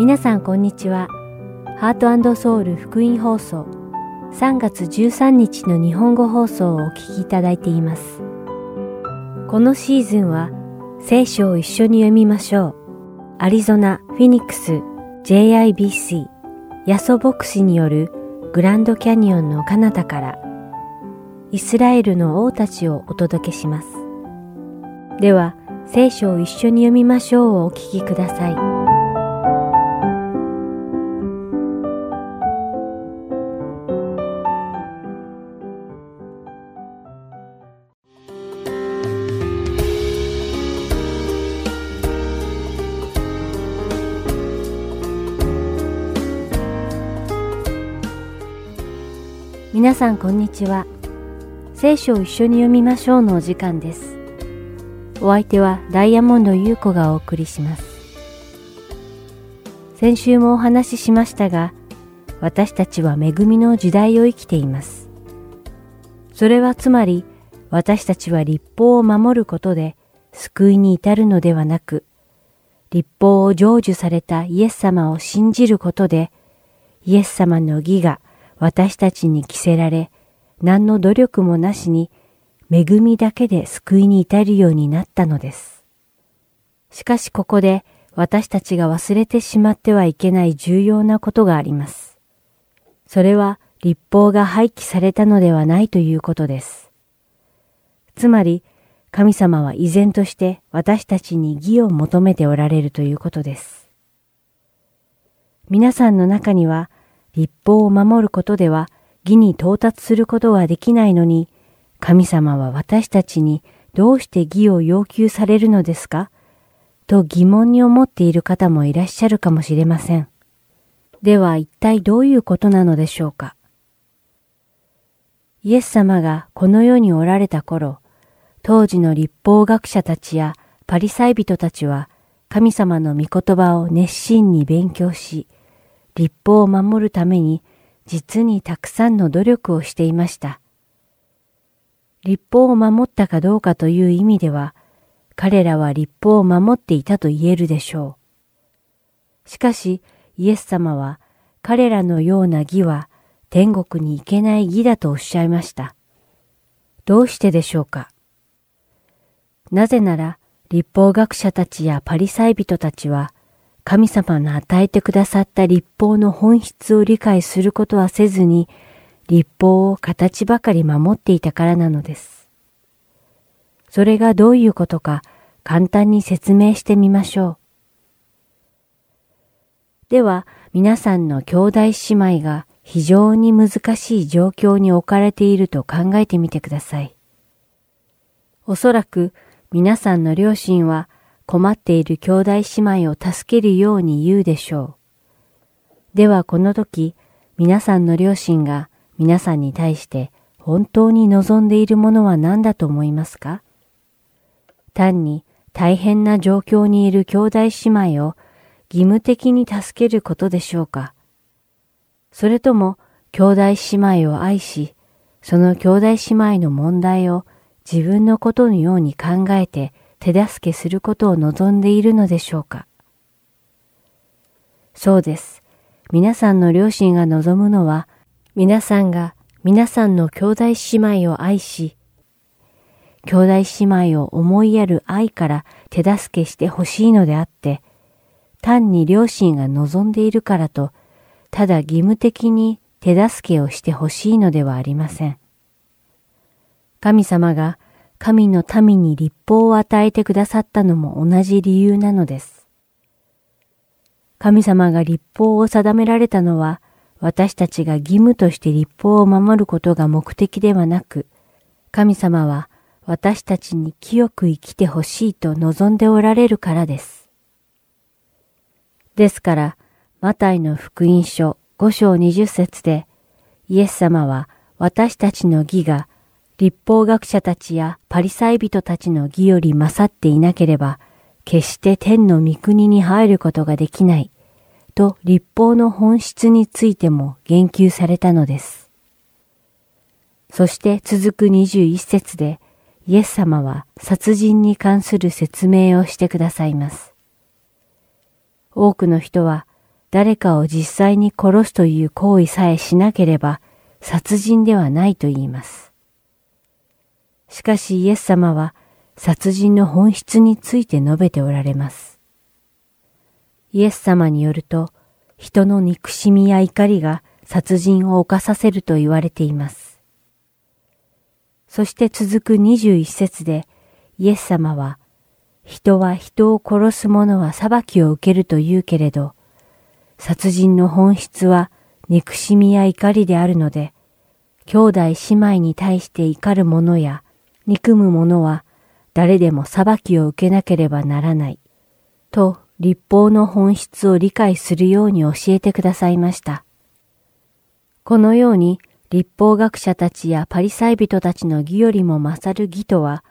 皆さんこんにちは。ハートソウル福音放送3月13日の日本語放送をお聞きいただいています。このシーズンは聖書を一緒に読みましょう。アリゾナ・フィニックス JIBC ヤソ牧師によるグランドキャニオンの彼方からイスラエルの王たちをお届けします。では、聖書を一緒に読みましょうをお聞きください。さんこんにちは。聖書を一緒に読みましょうのお時間です。お相手はダイヤモンド優子がお送りします。先週もお話ししましたが、私たちは恵みの時代を生きています。それはつまり、私たちは立法を守ることで救いに至るのではなく、立法を成就されたイエス様を信じることで、イエス様の義が私たちに着せられ、何の努力もなしに恵みだけで救いに至るようになったのです。しかしここで私たちが忘れてしまってはいけない重要なことがあります。それは立法が廃棄されたのではないということです。つまり、神様は依然として私たちに義を求めておられるということです。皆さんの中には立法を守ることでは義に到達することはできないのに、神様は私たちにどうして義を要求されるのですか？と疑問に思っている方もいらっしゃるかもしれません。では一体どういうことなのでしょうか？イエス様がこの世におられた頃、当時の立法学者たちやパリサイ人たちは神様の御言葉を熱心に勉強し、立法を守るために実にたくさんの努力をしていました。立法を守ったかどうかという意味では、彼らは立法を守っていたと言えるでしょう。しかし、イエス様は彼らのような義は天国に行けない義だとおっしゃいました。どうしてでしょうか？なぜなら、立法学者たちやパリサイ人たちは、神様の与えてくださった立法の本質を理解することはせずに、立法を形ばかり守っていたからなのです。それがどういうことか簡単に説明してみましょう。では、皆さんの兄弟姉妹が非常に難しい状況に置かれていると考えてみてください。おそらく皆さんの両親は困っている兄弟姉妹を助けるように言うでしょう。ではこの時、皆さんの両親が皆さんに対して本当に望んでいるものは何だと思いますか？単に大変な状況にいる兄弟姉妹を義務的に助けることでしょうか？それとも兄弟姉妹を愛し、その兄弟姉妹の問題を自分のことのように考えて手助けすることを望んでいるのでしょうか？そうです。皆さんの両親が望むのは、皆さんが皆さんの兄弟姉妹を愛し、兄弟姉妹を思いやる愛から手助けしてほしいのであって、単に両親が望んでいるからと、ただ義務的に手助けをしてほしいのではありません。神様が神の民に立法を与えてくださったのも同じ理由なのです。神様が立法を定められたのは、私たちが義務として立法を守ることが目的ではなく、神様は私たちに清く生きてほしいと望んでおられるからです。ですから、マタイの福音書5章20節で、イエス様は私たちの義が立法学者たちやパリサイ人たちの義より勝っていなければ、決して天の御国に入ることができない、と立法の本質についても言及されたのです。そして続く21節で、イエス様は殺人に関する説明をしてくださいます。多くの人は誰かを実際に殺すという行為さえしなければ殺人ではないと言います。しかしイエス様は殺人の本質について述べておられます。イエス様によると、人の憎しみや怒りが殺人を犯させると言われています。そして続く21節で、イエス様は、人は人を殺す者は裁きを受けると言うけれど、殺人の本質は憎しみや怒りであるので、兄弟姉妹に対して怒る者や憎む者は誰でも裁きを受けなければならない。と立法の本質を理解するように教えてくださいました。このように立法学者たちやパリサイ人たちの義よりも勝る義とは、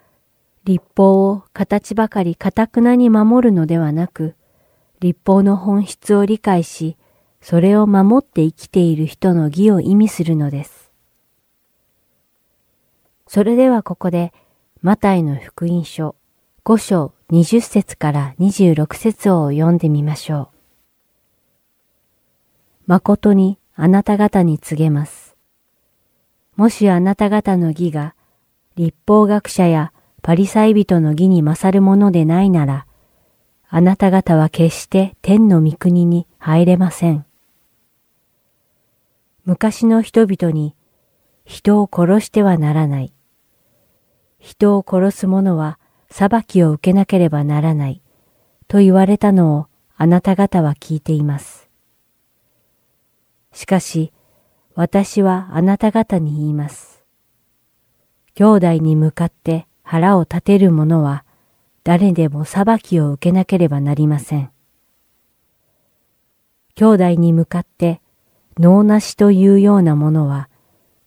立法を形ばかり堅くなに守るのではなく、立法の本質を理解し、それを守って生きている人の義を意味するのです。それではここで、マタイの福音書5章20節から26節を読んでみましょう。誠にあなた方に告げます。もしあなた方の義が立法学者やパリサイ人の義に勝るものでないなら、あなた方は決して天の御国に入れません。昔の人々に人を殺してはならない。人を殺す者は裁きを受けなければならないと言われたのをあなた方は聞いています。しかし、私はあなた方に言います。兄弟に向かって腹を立てる者は誰でも裁きを受けなければなりません。兄弟に向かって脳なしというようなものは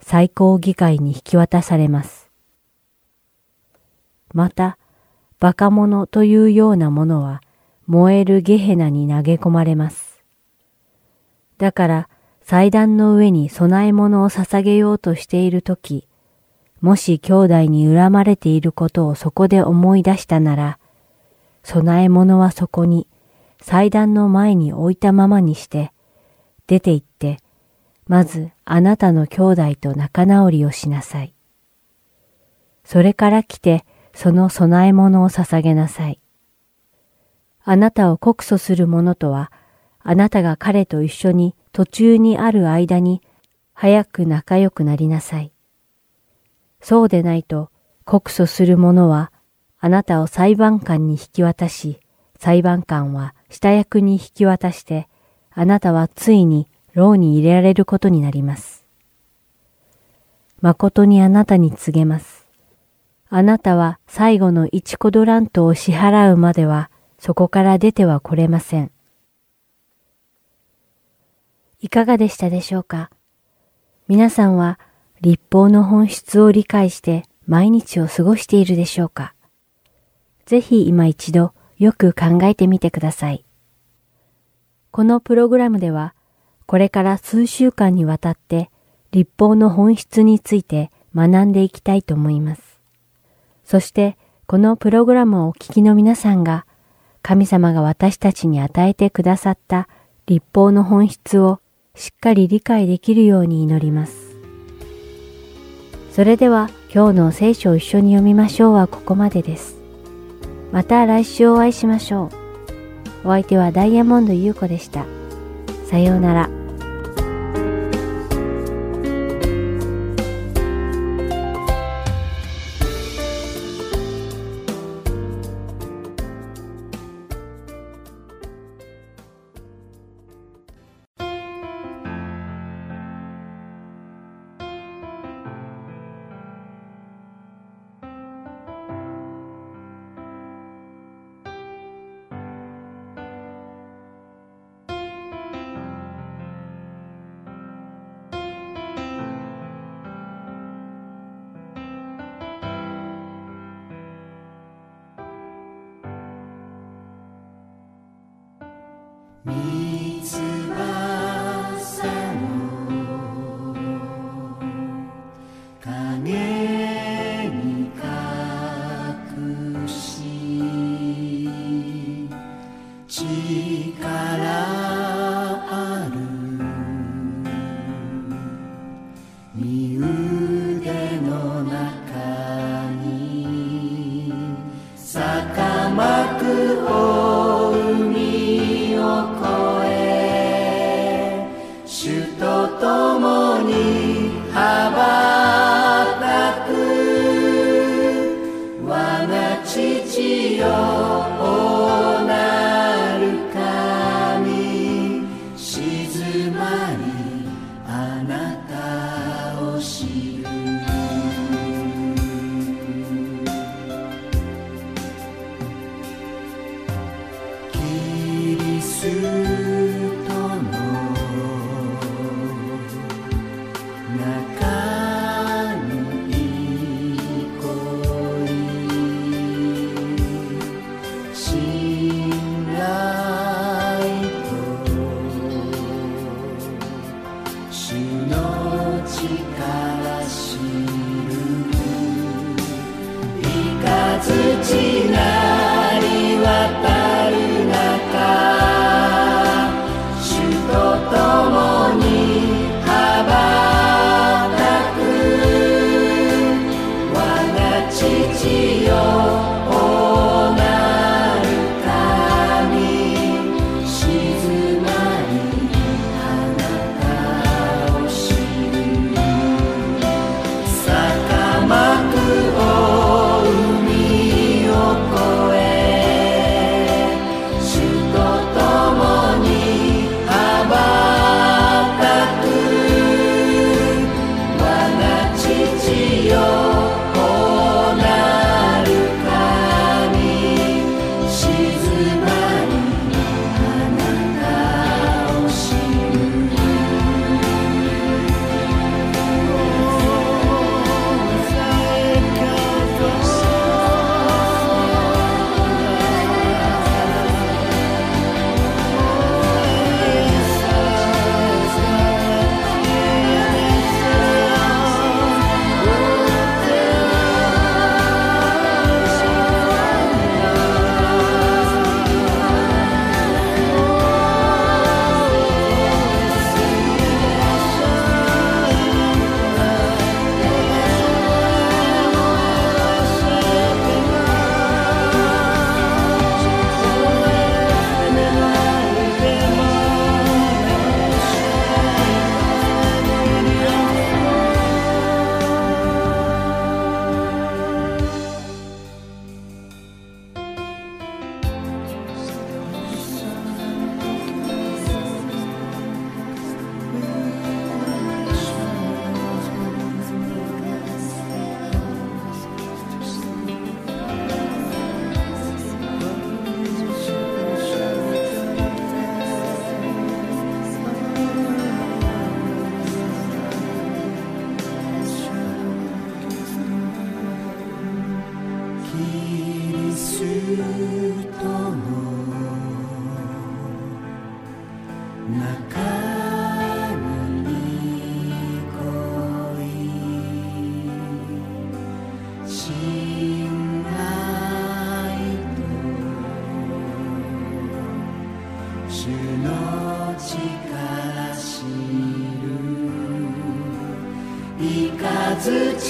最高議会に引き渡されます。また、バカ者というようなものは燃えるゲヘナに投げ込まれます。だから祭壇の上に供え物を捧げようとしているとき、もし兄弟に恨まれていることをそこで思い出したなら、供え物はそこに祭壇の前に置いたままにして、出て行って、まずあなたの兄弟と仲直りをしなさい。それから来て、その供え物を捧げなさい。あなたを告訴する者とは、あなたが彼と一緒に途中にある間に早く仲良くなりなさい。そうでないと告訴する者はあなたを裁判官に引き渡し、裁判官は下役に引き渡して、あなたはついに牢に入れられることになります。誠にあなたに告げます。あなたは最後の一コドラントを支払うまではそこから出ては来れません。いかがでしたでしょうか？皆さんは立法の本質を理解して毎日を過ごしているでしょうか？ぜひ今一度よく考えてみてください。このプログラムではこれから数週間にわたって立法の本質について学んでいきたいと思います。そしてこのプログラムをお聞きの皆さんが神様が私たちに与えてくださった立法の本質をしっかり理解できるように祈ります。それでは今日の聖書を一緒に読みましょうはここまでです。また来週お会いしましょう。お相手はダイヤモンド優子でした。さようなら。みつめ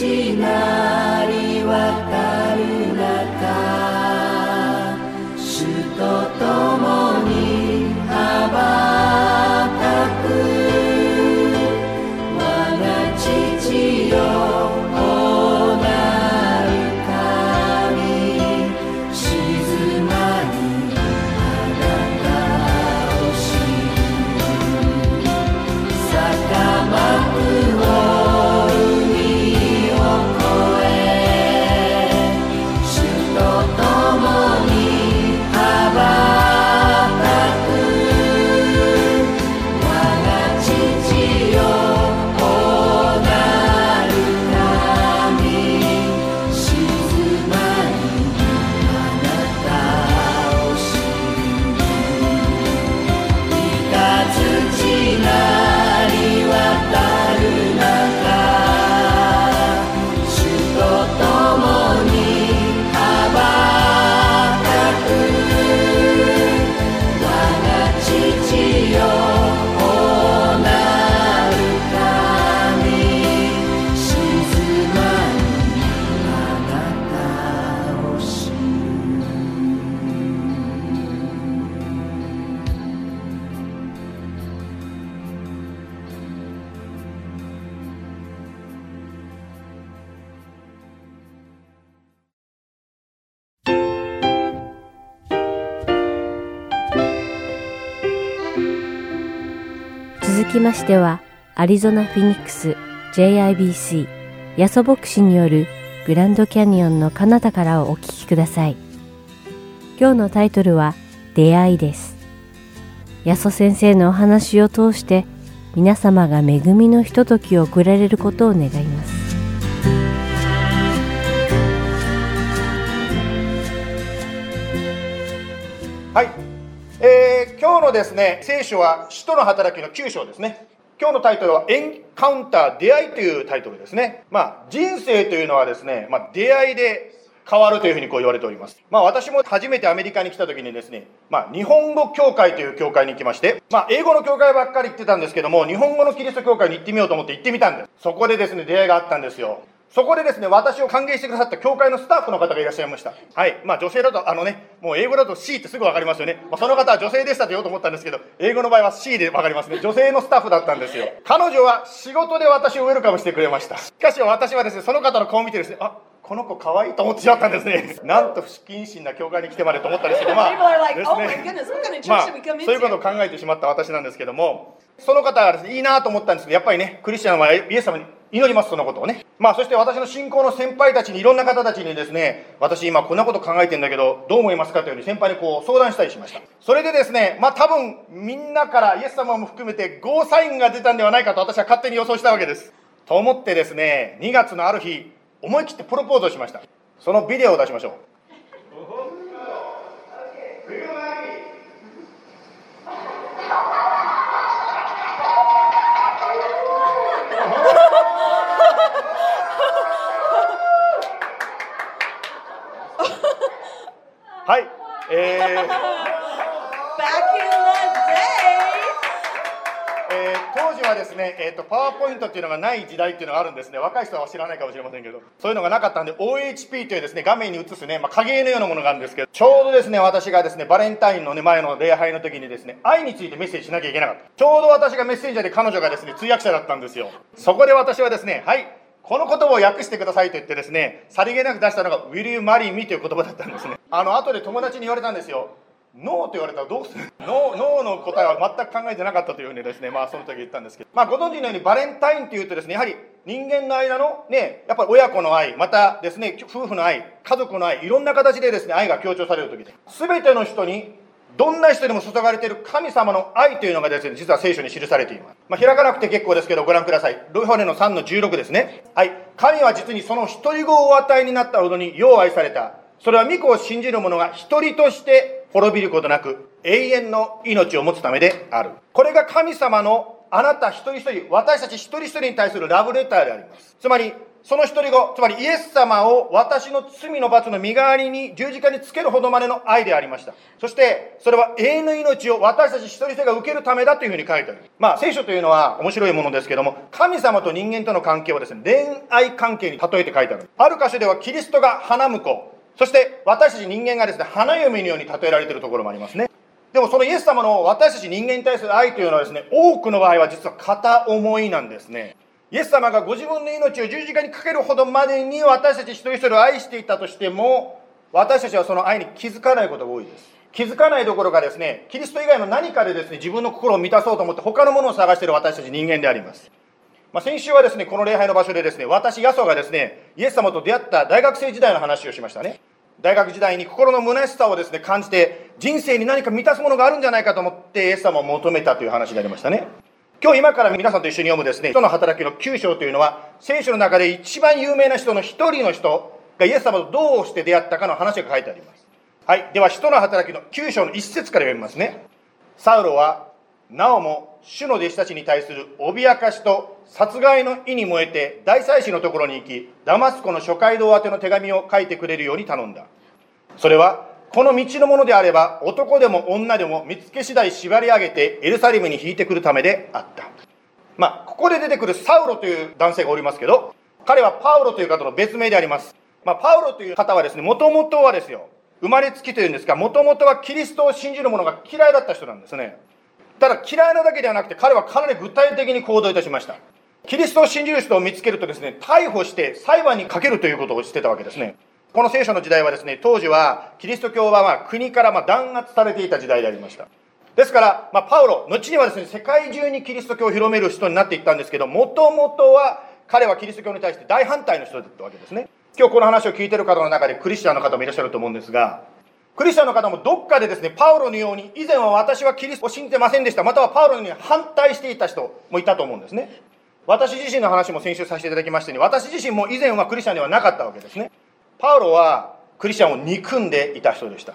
Regina. 続きましては、アリゾナ・フィニックス JIBC ヤソ牧師によるグランドキャニオンの彼方からお聞きください。今日のタイトルは出会いです。ヤソ先生のお話を通して皆様が恵みのひとときを送られることを願います。はい、日のですね聖書は使徒の働きの9章ですね今日のタイトルはエンカウンター出会いというタイトルですねまあ人生というのはですね、まあ、出会いで変わるというふうにこう言われております。まあ私も初めてアメリカに来た時にですね、まあ日本語協会という協会に行きまして、まあ英語の協会ばっかり行ってたんですけども、日本語のキリスト教会に行ってみようと思って行ってみたんです。そこでですね、出会いがあったんですよ。そこでですね、私を歓迎してくださった教会のスタッフの方がいらっしゃいました。はい。まあ女性だと、あのね、もう英語だと C ってすぐわかりますよね。まあ、その方は女性でしたと言おうと思ったんですけど、英語の場合は C でわかりますね。女性のスタッフだったんですよ。彼女は仕事で私をウェルカムしてくれました。しかし私はですね、その方の顔を見てですね、あ、この子可愛いと思ってしまったんですね。なんと不謹慎な教会に来てまでと思ったんですけど、まあ、です oh ねまあそういうことを?考えてしまった私なんですけども、その方がですね、いいなと思ったんですけど、やっぱりね、クリスチャンはイエス様に祈ります、そのことをね。まあ、そして私の信仰の先輩たちに、いろんな方たちにですね、私今こんなこと考えてんだけど、どう思いますかというふうに先輩にこう相談したりしました。それでですね、まあ多分みんなからイエス様も含めてゴーサインが出たんではないかと私は勝手に予想したわけです。と思ってですね、2月のある日、思い切ってプロポーズをしました。そのビデオを出しましょう。はい、えー。えー当時はですね、えー、とパワーポイントっていうのがない時代っていうのがあるんですね。若い人は知らないかもしれませんけど。そういうのがなかったんで OHP というですね画面に映すね、まあ、影絵のようなものがあるんですけどちょうどですね私がですねバレンタインの、ね、前の礼拝の時にですね愛についてメッセージしなきゃいけなかった。ちょうど私がメッセンジャーで彼女がですね通訳者だったんですよ。そこで私はですねはいこの言葉を訳してくださいと言ってですねさりげなく出したのが Will you marry me という言葉だったんですね。あの後で友達に言われたんですよ。ノーと言われたらどうする？ノーノーの答えは全く考えてなかったというふうにですね、まあその時言ったんですけど、まあご存知のようにバレンタインというとですね、やはり人間の間のね、やっぱり親子の愛、またですね、夫婦の愛、家族の愛、いろんな形でですね、愛が強調される時で、す。べての人にどんな人にも注がれている神様の愛というのがですね、実は聖書に記されています。まあ、開かなくて結構ですけど、ご覧ください。ロイホネの3の16ですね。はい。神は実にその一人子をお与えになったほどによう愛された。それは御子を信じる者が一人として滅びることなく、永遠の命を持つためである。これが神様のあなた一人一人、私たち一人一人に対するラブレターであります。つまり、その一人子、つまりイエス様を私の罪の罰の身代わりに十字架につけるほどまでの愛でありました。そして、それは永遠の命を私たち一人一人が受けるためだというふうに書いてある。まあ、聖書というのは面白いものですけども、神様と人間との関係をですね、恋愛関係に例えて書いてある。ある箇所ではキリストが花婿、そして私たち人間がですね、花嫁のように例えられているところもありますね。でもそのイエス様の私たち人間に対する愛というのはですね、多くの場合は実は片思いなんですね。イエス様がご自分の命を十字架にかけるほどまでに私たち一人一人を愛していたとしても、私たちはその愛に気づかないことが多いです。気づかないどころかですね、キリスト以外の何かでですね、自分の心を満たそうと思って他のものを探している私たち人間であります。まあ、先週はですね、この礼拝の場所でですね、私、ヤソがですね、イエス様と出会った大学生時代の話をしましたね。大学時代に心の虚しさをですね、感じて、人生に何か満たすものがあるんじゃないかと思って、イエス様を求めたという話になりましたね。今日今から皆さんと一緒に読むですね、人の働きの9章というのは、聖書の中で一番有名な人の一人の人がイエス様とどうして出会ったかの話が書いてあります。はい。では、人の働きの9章の一節から読みますね。サウロはなおも主の弟子たちに対する脅かしと殺害の意に燃えて大祭司のところに行きダマスコの諸街道宛ての手紙を書いてくれるように頼んだそれはこの道のものであれば男でも女でも見つけ次第縛り上げてエルサレムに引いてくるためであった。まあここで出てくるサウロという男性がおりますけど彼はパウロという方の別名であります。まあパウロという方はですねもともとはですよ生まれつきというんですかもともとはキリストを信じる者が嫌いだった人なんですね。ただ嫌いなだけではなくて彼はかなり具体的に行動いたしました。キリストを信じる人を見つけるとですね逮捕して裁判にかけるということをしてたわけですね。この聖書の時代はですね当時はキリスト教はま国からま弾圧されていた時代でありましたですから、ま、パウロ、後にはですね、世界中にキリスト教を広める人になっていったんですけど、もともとは彼はキリスト教に対して大反対の人だったわけですね。今日この話を聞いている方の中でクリスチャンの方もいらっしゃると思うんですが、クリスチャンの方もどっかでですね、パウロのように、以前は私はキリストを信じてませんでした、またはパウロのように反対していた人もいたと思うんですね。私自身の話も先週させていただきましたように、私自身も以前はクリスチャンではなかったわけですね。パウロはクリスチャンを憎んでいた人でした。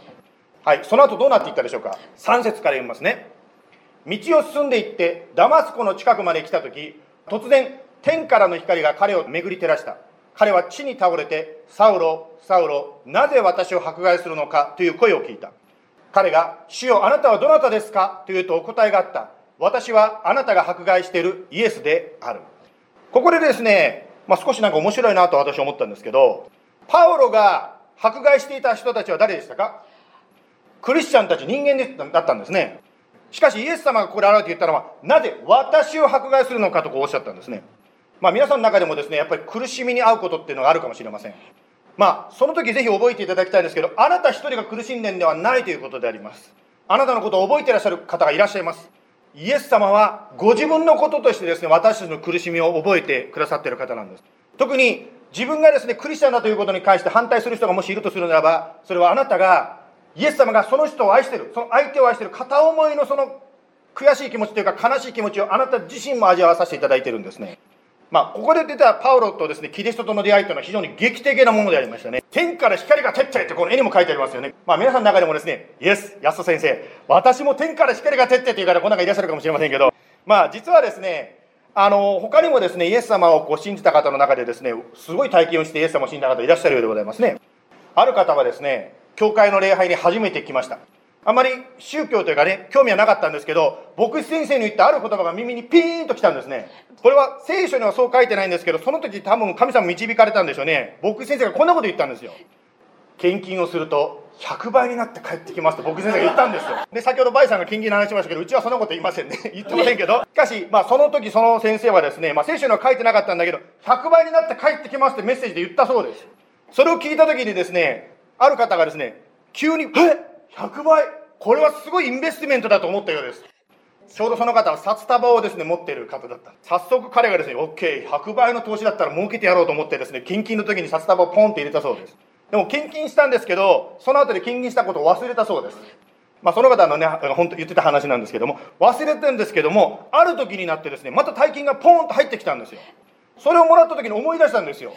はい、その後どうなっていったでしょうか？3節から読みますね。道を進んでいって、ダマスコの近くまで来た時、突然、天からの光が彼を巡り照らした。彼は地に倒れて、サウロ、サウロ、なぜ私を迫害するのか？という声を聞いた。彼が、主よあなたはどなたですか？というとお答えがあった。私はあなたが迫害しているイエスである。ここでですね、まあ、少しなんか面白いなと私は思ったんですけど、パウロが迫害していた人たちは誰でしたか？クリスチャンたち人間だったんですね。しかしイエス様がここで現れて言ったのは、なぜ私を迫害するのかとこうおっしゃったんですね。まあ皆さんの中でもですね、やっぱり苦しみに遭うことっていうのがあるかもしれません。まあその時ぜひ覚えていただきたいんですけど、あなた一人が苦しんでんではないということであります。あなたのことを覚えていらっしゃる方がいらっしゃいます。イエス様はご自分のこととしてですね、私たちの苦しみを覚えてくださっている方なんです。特に自分がですね、クリスチャンだということに関して反対する人がもしいるとするならば、それはあなたがイエス様がその人を愛してる、その相手を愛してる片思いのその悔しい気持ちというか悲しい気持ちをあなた自身も味わわさせていただいてるんですね。まあ、ここで出たパウロとですね、キリストとの出会いというのは非常に劇的なものでありましたね。天から光が照ってってこの絵にも書いてありますよね。まあ皆さんの中でもですね、イエス、安戸先生、私も天から光が照ってっていう方この中いらっしゃるかもしれませんけど、まあ実はですね、あの、他にもですね、イエス様をこう信じた方の中でですね、すごい体験をしてイエス様を信じた方いらっしゃるようでございますね。ある方はですね、教会の礼拝に初めて来ました。あまり宗教というかね、興味はなかったんですけど、牧師先生に言ったある言葉が耳にピーンと来たんですね。これは聖書にはそう書いてないんですけど、その時多分神様導かれたんでしょうね。牧師先生がこんなこと言ったんですよ。献金をすると100倍になって帰ってきますと牧師先生が言ったんですよ。で、先ほどバイさんが献金の話しましたけど、うちはそんなこと言いませんね。言ってませんけど。しかし、まあその時その先生はですね、まあ聖書には書いてなかったんだけど、100倍になって帰ってきますってメッセージで言ったそうです。それを聞いた時にですね、ある方がですね、急に、え ?100 倍これはすごいインベストメントだと思ったようです。ちょうどその方は札束をですね、持っている方だった。早速彼がですね、OK、100倍の投資だったら儲けてやろうと思ってですね、献金の時に札束をポンって入れたそうです。でも献金したんですけど、その後で献金したことを忘れたそうです。まあその方のね、本当言ってた話なんですけども、忘れてるんですけども、ある時になってですね、また大金がポンと入ってきたんですよ。それをもらった時に思い出したんですよ。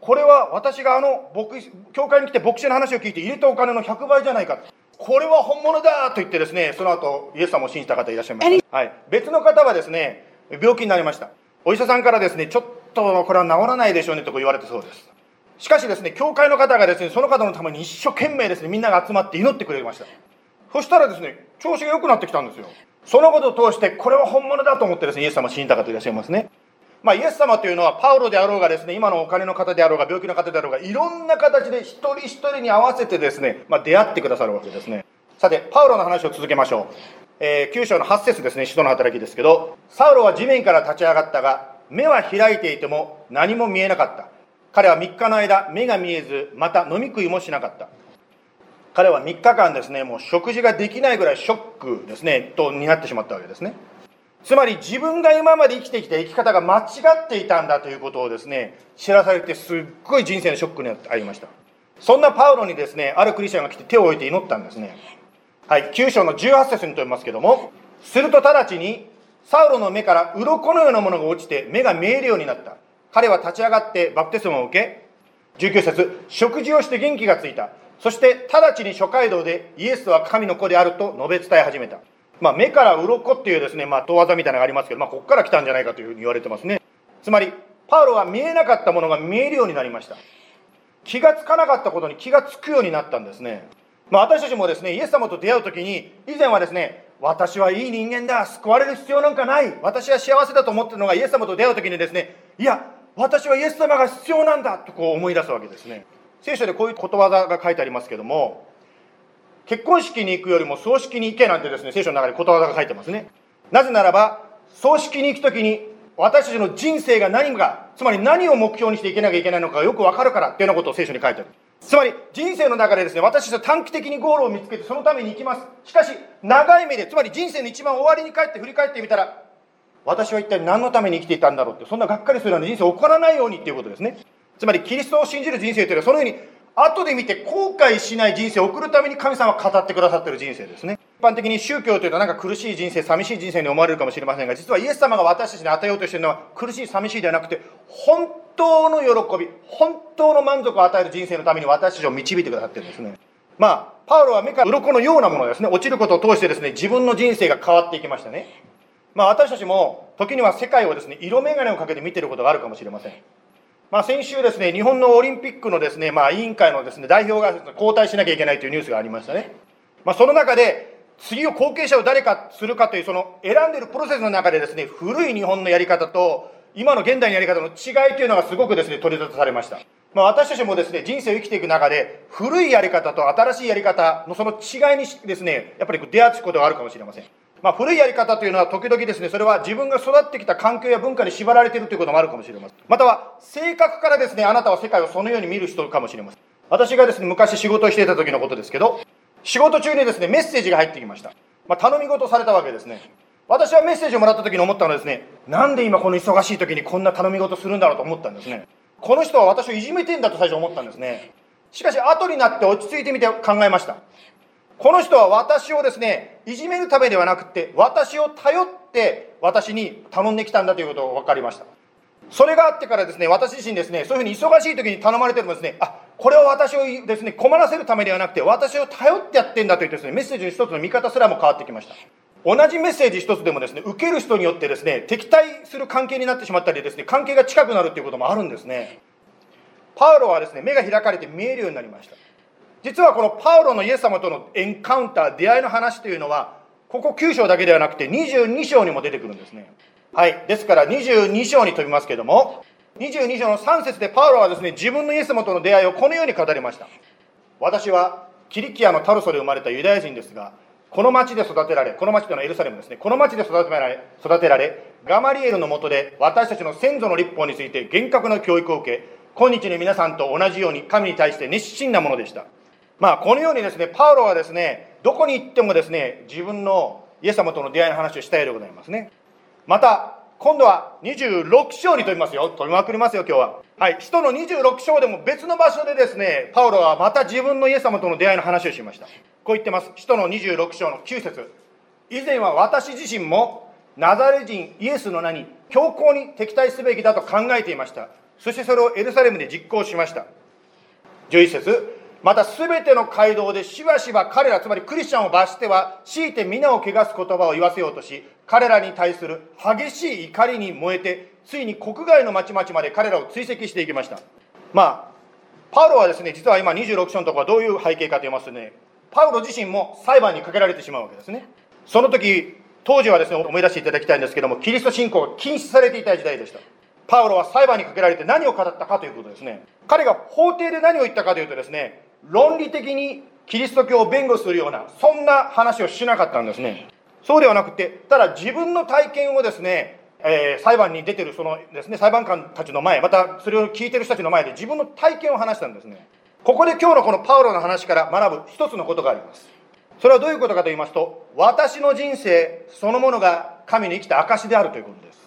これは私があの牧師教会に来て牧師の話を聞いて入れたお金の100倍じゃないかこれは本物だと言ってですねその後イエス様を信じた方いらっしゃいました、はい、別の方はですね病気になりましたお医者さんからですねちょっとこれは治らないでしょうねと言われたそうですしかしですね教会の方がですねその方のために一生懸命ですねみんなが集まって祈ってくれましたそしたらですね調子が良くなってきたんですよそのことを通してこれは本物だと思ってですねイエス様を信じた方いらっしゃいますねまあ、イエス様というのはパウロであろうがですね、今のお金の方であろうが、病気の方であろうが、いろんな形で一人一人に合わせてですね、まあ、出会ってくださるわけですね。さて、パウロの話を続けましょう。えー、9章の8節ですね、使徒の働きですけど、サウロは地面から立ち上がったが、目は開いていても何も見えなかった。彼は3日の間、目が見えず、また飲み食いもしなかった。彼は3日間ですね、もう食事ができないぐらいショックですね、とになってしまったわけですね。つまり自分が今まで生きてきた生き方が間違っていたんだということをですね、知らされてすっごい人生のショックにありました。そんなパウロにですね、あるクリスチャンが来て手を置いて祈ったんですね。はい、9章の18節にとりますけども、すると直ちに、サウロの目から鱗のようなものが落ちて目が見えるようになった。彼は立ち上がってバプテスマを受け、19節食事をして元気がついた。そして直ちに諸街道でイエスは神の子であると述べ伝え始めた。まあ、目から鱗っていうですね、まあ、遠技みたいなのがありますけど、まあ、ここから来たんじゃないかというふうに言われてますね。つまり、パウロは見えなかったものが見えるようになりました。気がつかなかったことに気がつくようになったんですね。まあ、私たちもですね、イエス様と出会うときに、以前はですね、私はいい人間だ、救われる必要なんかない、私は幸せだと思ってるのが、イエス様と出会うときにですね、いや、私はイエス様が必要なんだとこう思い出すわけですね。聖書でこういうことわざが書いてありますけども、結婚式に行くよりも葬式に行けなんてですね、聖書の中でことわざが書いてますね。なぜならば、葬式に行くときに、私たちの人生が何か、つまり何を目標にしていけなきゃいけないのかよくわかるからっていうようなことを聖書に書いてある。つまり人生の中でですね私たちは短期的にゴールを見つけてそのために生きますしかし長い目でつまり人生の一番終わりに帰って振り返ってみたら私は一体何のために生きていたんだろうってそんながっかりするような人生起こらないようにっていうことですね。つまりキリストを信じる人生というのはそのように後で見て後悔しない人生を送るために神様が語ってくださっている人生ですね。一般的に宗教というとなんか苦しい人生寂しい人生に思われるかもしれませんが実はイエス様が私たちに与えようとしているのは苦しい寂しいではなくて本当の喜び本当の満足を与える人生のために私たちを導いてくださっているんですね。まあパウロは目から鱗のようなものですね。落ちることを通してですね自分の人生が変わっていきましたね。まあ私たちも時には世界をですね色眼鏡をかけて見てることがあるかもしれませんまあ、先週ですね、日本のオリンピックのですね、まあ、委員会のですね、代表が交代しなきゃいけないというニュースがありましたね。まあ、その中で、次を後継者を誰かするかという、その選んでいるプロセスの中でですね、古い日本のやり方と、今の現代のやり方の違いというのがすごくですね、取り沙汰されました。まあ、私たちもですね、人生を生きていく中で、古いやり方と新しいやり方のその違いにですね、やっぱり出会うことがあるかもしれません。まあ、古いやり方というのは時々ですね、それは自分が育ってきた環境や文化に縛られているということもあるかもしれません。または、性格からですね、あなたは世界をそのように見る人かもしれません。私がですね、昔仕事をしていた時のことですけど、仕事中にですね、メッセージが入ってきました。まあ、頼み事されたわけですね。私はメッセージをもらった時に思ったのはですね、なんで今この忙しい時にこんな頼み事するんだろうと思ったんですね。この人は私をいじめてんだと最初思ったんですね。しかし、後になって落ち着いてみて考えました。この人は私をですね、いじめるためではなくて、私を頼って私に頼んできたんだということが分かりました。それがあってからですね、私自身ですね、そういうふうに忙しい時に頼まれてもですね、あ、これは私をですね、困らせるためではなくて、私を頼ってやってんだというですね、メッセージの一つの見方すらも変わってきました。同じメッセージ一つでもですね、受ける人によってですね、敵対する関係になってしまったりですね、関係が近くなるということもあるんですね。パウロはですね、目が開かれて見えるようになりました。実はこのパウロのイエス様とのエンカウンター、出会いの話というのは、ここ9章だけではなくて22章にも出てくるんですね。はい。ですから22章に飛びますけども、22章の3節でパウロはですね、自分のイエス様との出会いをこのように語りました。私はキリキアのタルソで生まれたユダヤ人ですが、この町で育てられ、この町というのはエルサレムですね、この町で育てられ、育てられ、ガマリエルのもとで私たちの先祖の立法について厳格な教育を受け、今日の皆さんと同じように神に対して熱心なものでした。まあ、このようにですね、パウロはですね、どこに行ってもですね、自分のイエス様との出会いの話をしたいでございますね。また、今度は26章に飛びますよ。飛びまくりますよ、今日は。はい。使徒の26章でも別の場所でですね、パウロはまた自分のイエス様との出会いの話をしました。こう言ってます。使徒の26章の9節以前は私自身もナザレ人イエスの名に強硬に敵対すべきだと考えていました。そしてそれをエルサレムで実行しました。11節また全ての街道でしばしば彼らつまりクリスチャンを罰しては強いて皆を汚す言葉を言わせようとし彼らに対する激しい怒りに燃えてついに国外の町々まで彼らを追跡していきました。まあパウロはですね実は今26章のところはどういう背景かと言いますとねパウロ自身も裁判にかけられてしまうわけですね。その時当時はですね思い出していただきたいんですけどもキリスト信仰が禁止されていた時代でした。パウロは裁判にかけられて何を語ったかということですね。彼が法廷で何を言ったかというとですね論理的にキリスト教を弁護するようなそんな話をしなかったんですね。そうではなくてただ自分の体験をですね、えー、裁判に出てるそのですね裁判官たちの前またそれを聞いてる人たちの前で自分の体験を話したんですね。ここで今日のこのパウロの話から学ぶ一つのことがあります。それはどういうことかと言いますと私の人生そのものが神の生きた証であるということです。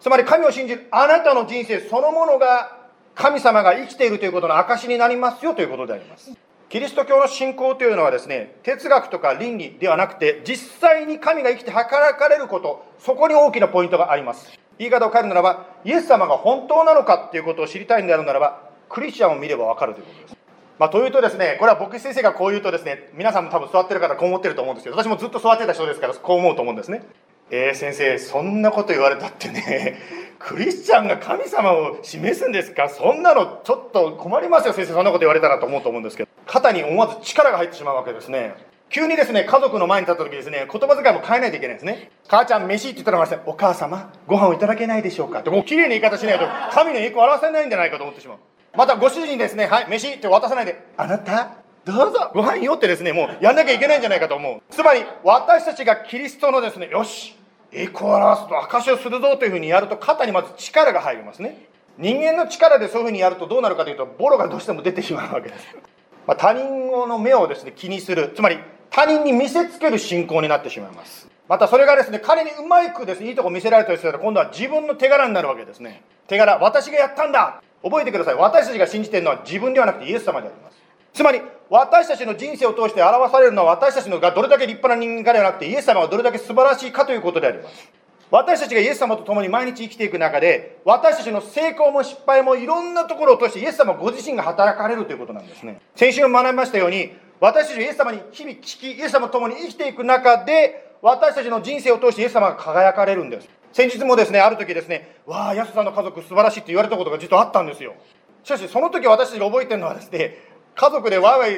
つまり神を信じるあなたの人生そのものが神様が生きているということの証になりますよということであります。キリスト教の信仰というのはですね哲学とか倫理ではなくて実際に神が生きて働かれることそこに大きなポイントがあります。言い方を変えるならばイエス様が本当なのかということを知りたいんであるならばクリスチャンを見ればわかるということです。まあ、というとですね、これは牧師先生がこう言うとですね、皆さんも多分座ってる方こう思ってると思うんですけど、私もずっと座ってた人ですから、こう思うと思うんですね。えー、先生、そんなこと言われたってね、クリスチャンが神様を示すんですか？そんなのちょっと困りますよ、先生、そんなこと言われたらと思うと思うんですけど、肩に思わず力が入ってしまうわけですね。急にですね、家族の前に立った時ですね、言葉遣いも変えないといけないですね。母ちゃん、飯って言ったらですね、お母様、ご飯をいただけないでしょうか？って、もう綺麗な言い方しないと、神の栄光を表せないんじゃないかと思ってしまう。また、ご主人ですね、はい、飯って渡さないで、あなた、どうぞ、ご飯よってですね、もうやんなきゃいけないんじゃないかと思う。つまり、私たちがキリストのですね、よし、栄光を表すと証しをするぞというふうにやると肩にまず力が入りますね。人間の力でそういうふうにやるとどうなるかというとボロがどうしても出てしまうわけです。まあ、他人の目をですね気にする。つまり他人に見せつける信仰になってしまいます。またそれがですね彼にうまくですねいいとこ見せられたりすると今度は自分の手柄になるわけですね。手柄私がやったんだ。覚えてください。私たちが信じているのは自分ではなくてイエス様であります。つまり私たちの人生を通して表されるのは私たちのがどれだけ立派な人間かではなくてイエス様がどれだけ素晴らしいかということであります。私たちがイエス様と共に毎日生きていく中で私たちの成功も失敗もいろんなところを通してイエス様ご自身が働かれるということなんですね。先週も学びましたように私たちイエス様に日々聞きイエス様と共に生きていく中で私たちの人生を通してイエス様が輝かれるんです。先日もですねある時ですねわあ安さんの家族素晴らしいって言われたことが実はあったんですよ。しかしその時私たちが覚えてるのはですね家族でわーわい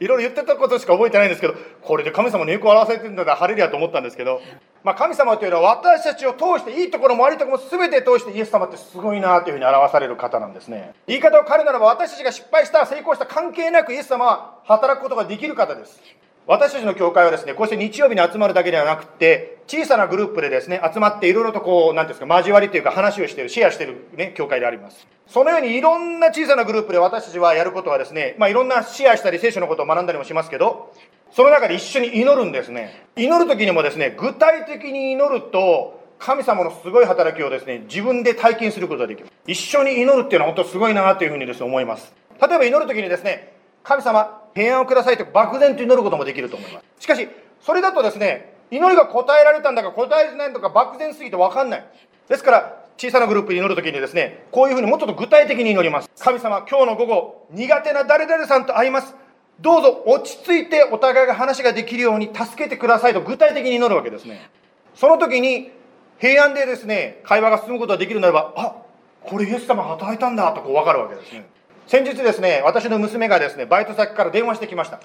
いろいろ言ってたことしか覚えてないんですけどこれで神様の栄光を表されてるんだから晴れりゃと思ったんですけど、まあ、神様というのは私たちを通していいところも悪いところも全て通してイエス様ってすごいなというふうに表される方なんですね。言い方を変えるならば私たちが失敗した成功した関係なくイエス様は働くことができる方です。私たちの教会はですね、こうして日曜日に集まるだけではなくて、小さなグループでですね、集まっていろいろとこう、なんですか、交わりというか話をしている、シェアしているね、教会であります。そのようにいろんな小さなグループで私たちはやることはですね、まあいろんなシェアしたり聖書のことを学んだりもしますけど、その中で一緒に祈るんですね。祈る時にもですね、具体的に祈ると、神様のすごい働きをですね、自分で体験することができる。一緒に祈るっていうのは本当すごいなというふうにですね、思います。例えば祈る時にですね、神様、平安をくださいと漠然と祈ることもできると思います。しかし、それだとですね、祈りが答えられたんだか答えられないんだか漠然すぎて分かんない。ですから、小さなグループに祈るときにですね、こういうふうにもうちょっと具体的に祈ります。神様、今日の午後、苦手な誰々さんと会います。どうぞ落ち着いてお互いが話ができるように助けてくださいと具体的に祈るわけですね。その時に平安でですね、会話が進むことができるならば、あこれイエス様働いたんだとこう分かるわけですね。先日ですね、私の娘がですね、バイト先から電話してきました。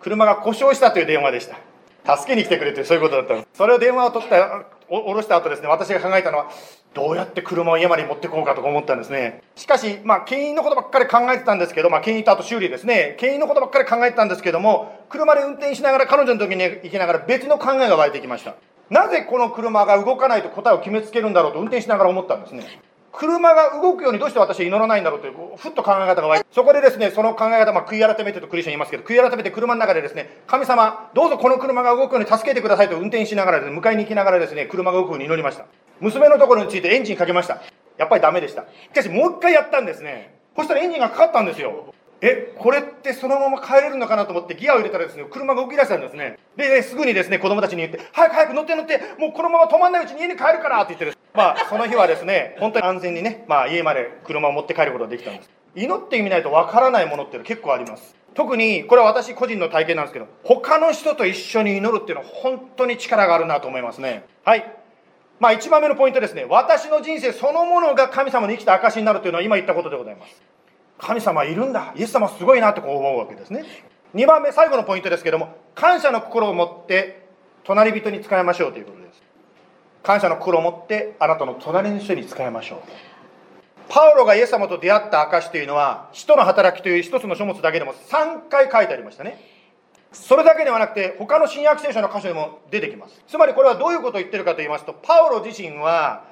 車が故障したという電話でした。助けに来てくれってそういうことだったんです。それを電話を取ったお下ろした後ですね、私が考えたのは、どうやって車を家まで持ってこうかとか思ったんですね。しかし、まあ、牽引のことばっかり考えてたんですけど、まあ、牽引とあと修理ですね。牽引のことばっかり考えてたんですけども、車で運転しながら彼女の時に行きながら別の考えが湧いてきました。なぜこの車が動かないと答えを決めつけるんだろうと運転しながら思ったんですね。車が動くようにどうして私は祈らないんだろうという、ふっと考え方が湧いて、そこでですね、その考え方、まあ、悔い改めてとクリスチャン言いますけど、悔い改めて車の中でですね、神様、どうぞこの車が動くように助けてくださいと運転しながらですね、迎えに行きながらですね、車が動くように祈りました。娘のところについてエンジンかけました。やっぱりダメでした。しかしもう一回やったんですね。そしたらエンジンがかかったんですよ。え、これってそのまま帰れるのかなと思ってギアを入れたらですね、車が動き出したんですね。で、すぐにですね、子供たちに言って、早く早く乗って乗って、もうこのまま止まんないうちに家に帰るからって言ってる。まあ、その日はですね、本当に安全にね、まあ家まで車を持って帰ることができたんです。祈ってみないとわからないものっていうの結構あります。特に、これは私個人の体験なんですけど、他の人と一緒に祈るっていうのは本当に力があるなと思いますね。はい。まあ一番目のポイントですね。私の人生そのものが神様の生きた証になるというのは今言ったことでございます。神様いるんだ。イエス様すごいなってこう思うわけですね。2番目最後のポイントですけども感謝の心を持って隣人に使いましょうということです。感謝の心を持ってあなたの隣の人に使いましょう。パウロがイエス様と出会った証というのは使徒の働きという一つの書物だけでも3回書いてありましたね。それだけではなくて他の新約聖書の箇所でも出てきます。つまりこれはどういうことを言ってるかと言いますとパウロ自身は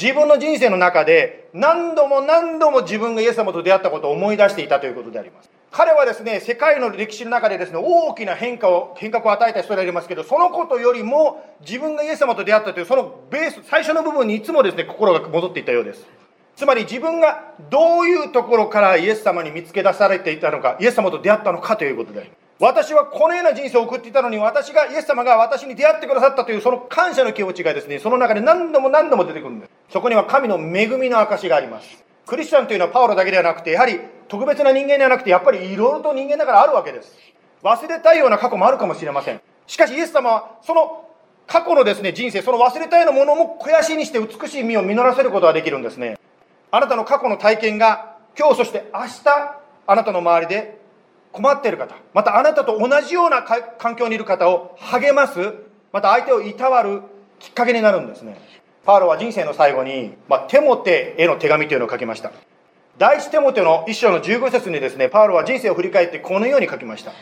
自分の人生の中で何度も何度も自分がイエス様と出会ったことを思い出していたということであります。彼はですね、世界の歴史の中でですね、大きな変化を、変革を与えた人でありますけど、そのことよりも自分がイエス様と出会ったというそのベース、最初の部分にいつもですね、心が戻っていたようです。つまり自分がどういうところからイエス様に見つけ出されていたのか、イエス様と出会ったのかということで。私はこのような人生を送っていたのに、私が、イエス様が私に出会ってくださったという、その感謝の気持ちがですね、その中で何度も何度も出てくるんです。そこには神の恵みの証があります。クリスチャンというのはパウロだけではなくて、やはり特別な人間ではなくて、やっぱりいろいろと人間だからあるわけです。忘れたいような過去もあるかもしれません。しかし、イエス様は、その過去のですね、人生、その忘れたいようなものも肥やしにして美しい実を実らせることができるんですね。あなたの過去の体験が、今日そして明日、あなたの周りで困っている方、またあなたと同じような環境にいる方を励ます、また相手をいたわるきっかけになるんですね。パウロは人生の最後に、まあ、テモテへの手紙というのを書きました。第一テモテの一章の15節にですね、パウロは人生を振り返ってこのように書きました。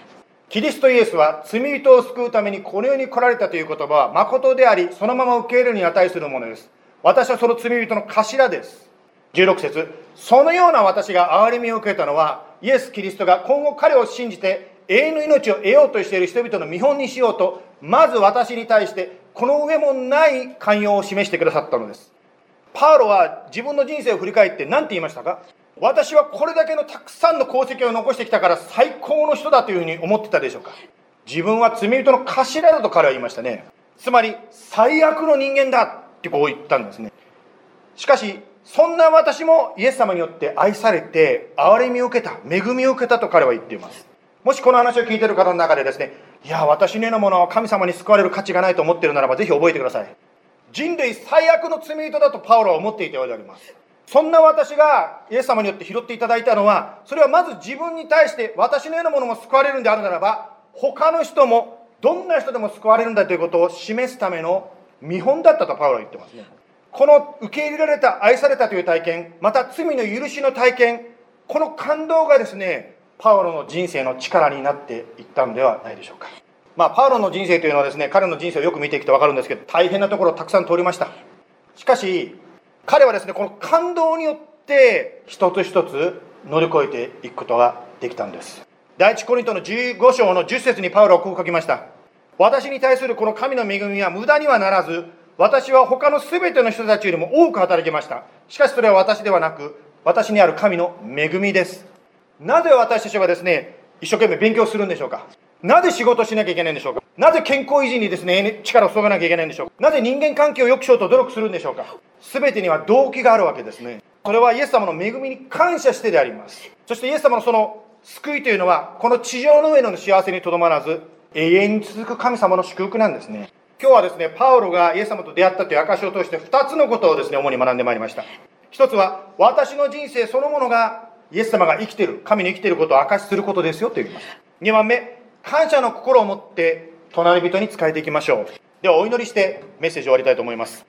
キリストイエスは罪人を救うためにこの世に来られたという言葉は誠であり、そのまま受け入れるに値するものです。私はその罪人の頭です。16節そのような私が憐れみを受けたのはイエス・キリストが今後彼を信じて永遠の命を得ようとしている人々の見本にしようとまず私に対してこの上もない寛容を示してくださったのです。パウロは自分の人生を振り返って何て言いましたか？私はこれだけのたくさんの功績を残してきたから最高の人だというふうに思ってたでしょうか？自分は罪人の頭だと彼は言いましたね。つまり最悪の人間だってこう言ったんですね。しかしそんな私もイエス様によって愛されて憐れみを受けた恵みを受けたと彼は言っています。もしこの話を聞いている方の中でですねいや私のようなものは神様に救われる価値がないと思ってるならばぜひ覚えてください。人類最悪の罪人だとパウロは思っていたようであります。そんな私がイエス様によって拾っていただいたのはそれはまず自分に対して私のようなものも救われるんであるならば他の人もどんな人でも救われるんだということを示すための見本だったとパウロは言ってますね。この受け入れられた愛されたという体験また罪の許しの体験この感動がですねパウロの人生の力になっていったのではないでしょうか。まあパウロの人生というのはですね彼の人生をよく見ていくと分かるんですけど大変なところをたくさん通りました。しかし彼はですねこの感動によって一つ一つ乗り越えていくことができたんです。第一コリントの15章の10節にパウロはこう書きました。私に対するこの神の恵みは無駄にはならず私は他の全ての人たちよりも多く働きました。しかしそれは私ではなく私にある神の恵みです。なぜ私たちはですね一生懸命勉強するんでしょうか？なぜ仕事しなきゃいけないんでしょうか？なぜ健康維持にですね力を注がなきゃいけないんでしょうか？なぜ人間関係を良くしようと努力するんでしょうか？全てには動機があるわけですね。それはイエス様の恵みに感謝してであります。そしてイエス様のその救いというのはこの地上の上の幸せにとどまらず永遠に続く神様の祝福なんですね。今日はですねパウロがイエス様と出会ったという証を通して2つのことをですね主に学んでまいりました。一つは私の人生そのものがイエス様が生きている神に生きていることを証しすることですよと言います。2番目感謝の心を持って隣人に仕えていきましょう。ではお祈りしてメッセージを終わりたいと思います。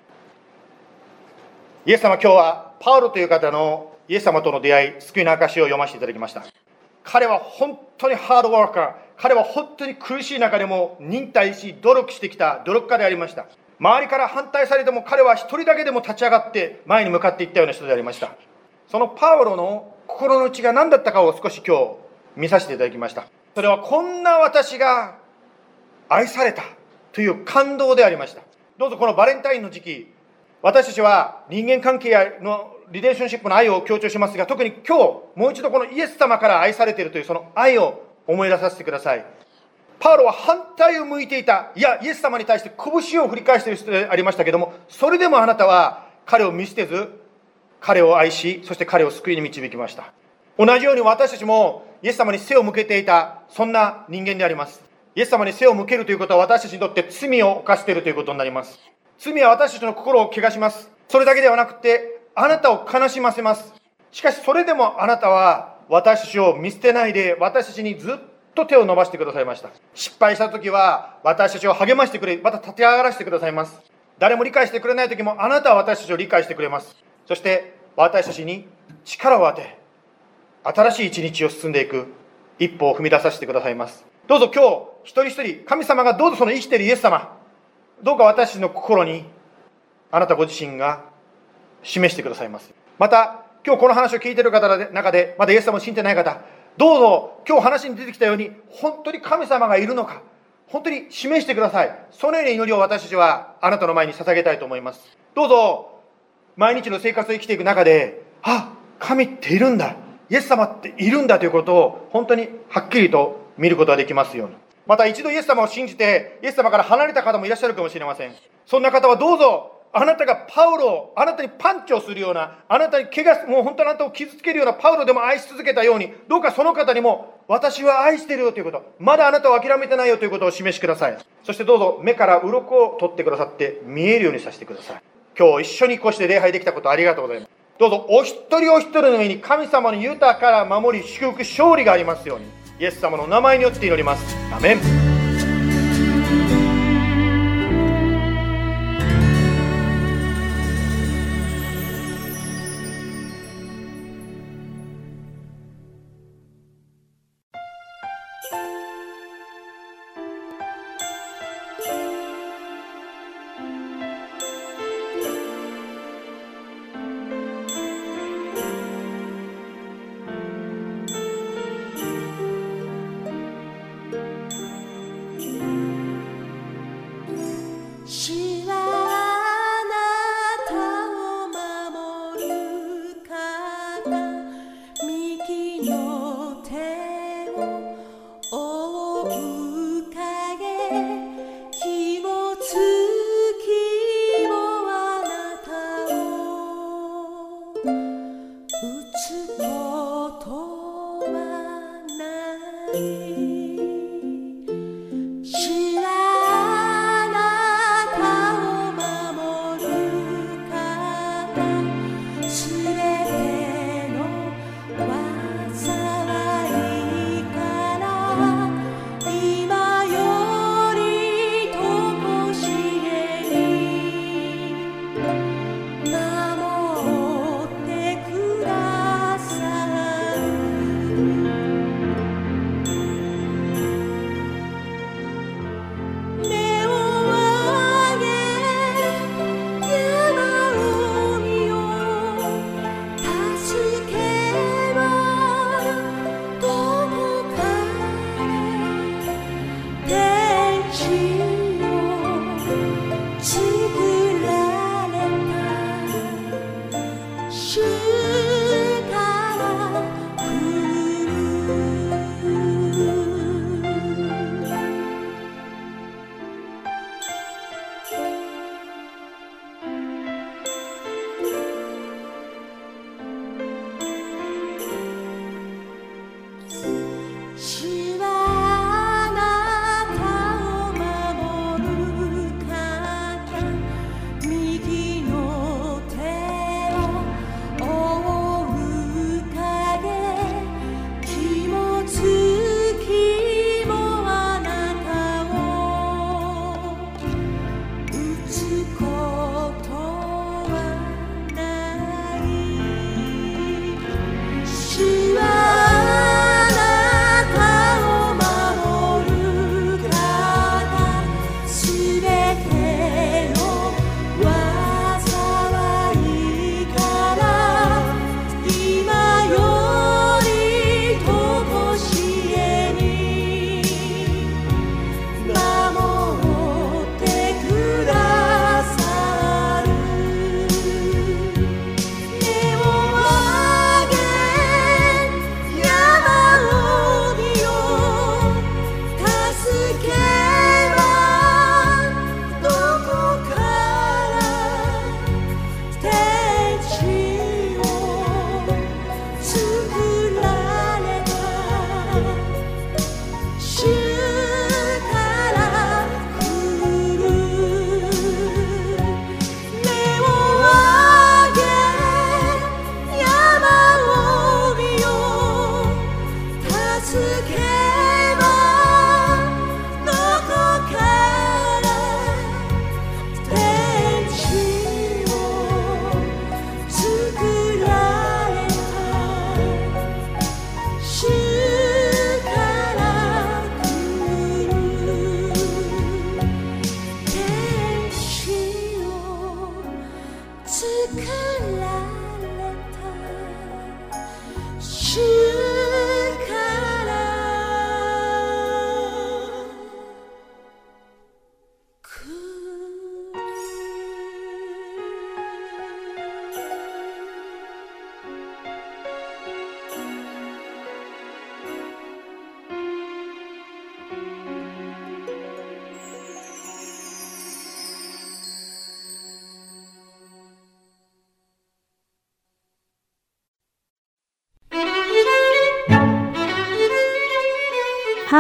イエス様今日はパウロという方のイエス様との出会い救いの証を読ませていただきました。彼は本当にハードワーカー彼は本当に苦しい中でも忍耐し努力してきた努力家でありました。周りから反対されても彼は一人だけでも立ち上がって前に向かっていったような人でありました。そのパウロの心の内が何だったかを少し今日見させていただきました。それはこんな私が愛されたという感動でありました。どうぞこのバレンタインの時期私たちは人間関係のリレーションシップの愛を強調しますが特に今日もう一度このイエス様から愛されているというその愛を思い出させてください。パウロは反対を向いていた。いやイエス様に対して拳を振り返している人でありましたけどもそれでもあなたは彼を見捨てず彼を愛しそして彼を救いに導きました。同じように私たちもイエス様に背を向けていたそんな人間であります。イエス様に背を向けるということは私たちにとって罪を犯しているということになります。罪は私たちの心を汚します。それだけではなくてあなたを悲しませます。しかしそれでもあなたは私たちを見捨てないで私たちにずっと手を伸ばしてくださいました。失敗した時は私たちを励ましてくれまた立て上がらせてくださいます。誰も理解してくれない時もあなたは私たちを理解してくれます。そして私たちに力を与え新しい一日を進んでいく一歩を踏み出させてくださいます。どうぞ今日一人一人神様がどうぞその生きているイエス様どうか私たちの心にあなたご自身が示してくださいます。また今日この話を聞いている方の中でまだイエス様を信じてない方どうぞ今日話に出てきたように本当に神様がいるのか本当に示してください。そのような祈りを私たちはあなたの前に捧げたいと思います。どうぞ毎日の生活を生きていく中であ神っているんだ。イエス様っているんだということを本当にはっきりと見ることができますように。また一度イエス様を信じてイエス様から離れた方もいらっしゃるかもしれません。そんな方はどうぞあなたがパウロをあなたにパンチをするようなあなたに怪我もう本当にあなたを傷つけるようなパウロでも愛し続けたようにどうかその方にも私は愛してるよということまだあなたを諦めてないよということを示しください。そしてどうぞ目から鱗を取ってくださって見えるようにさせてください。今日一緒にこうして礼拝できたことありがとうございます。どうぞお一人お一人の上に神様の豊から守り祝福勝利がありますように。イエス様の名前によって祈ります。アメン。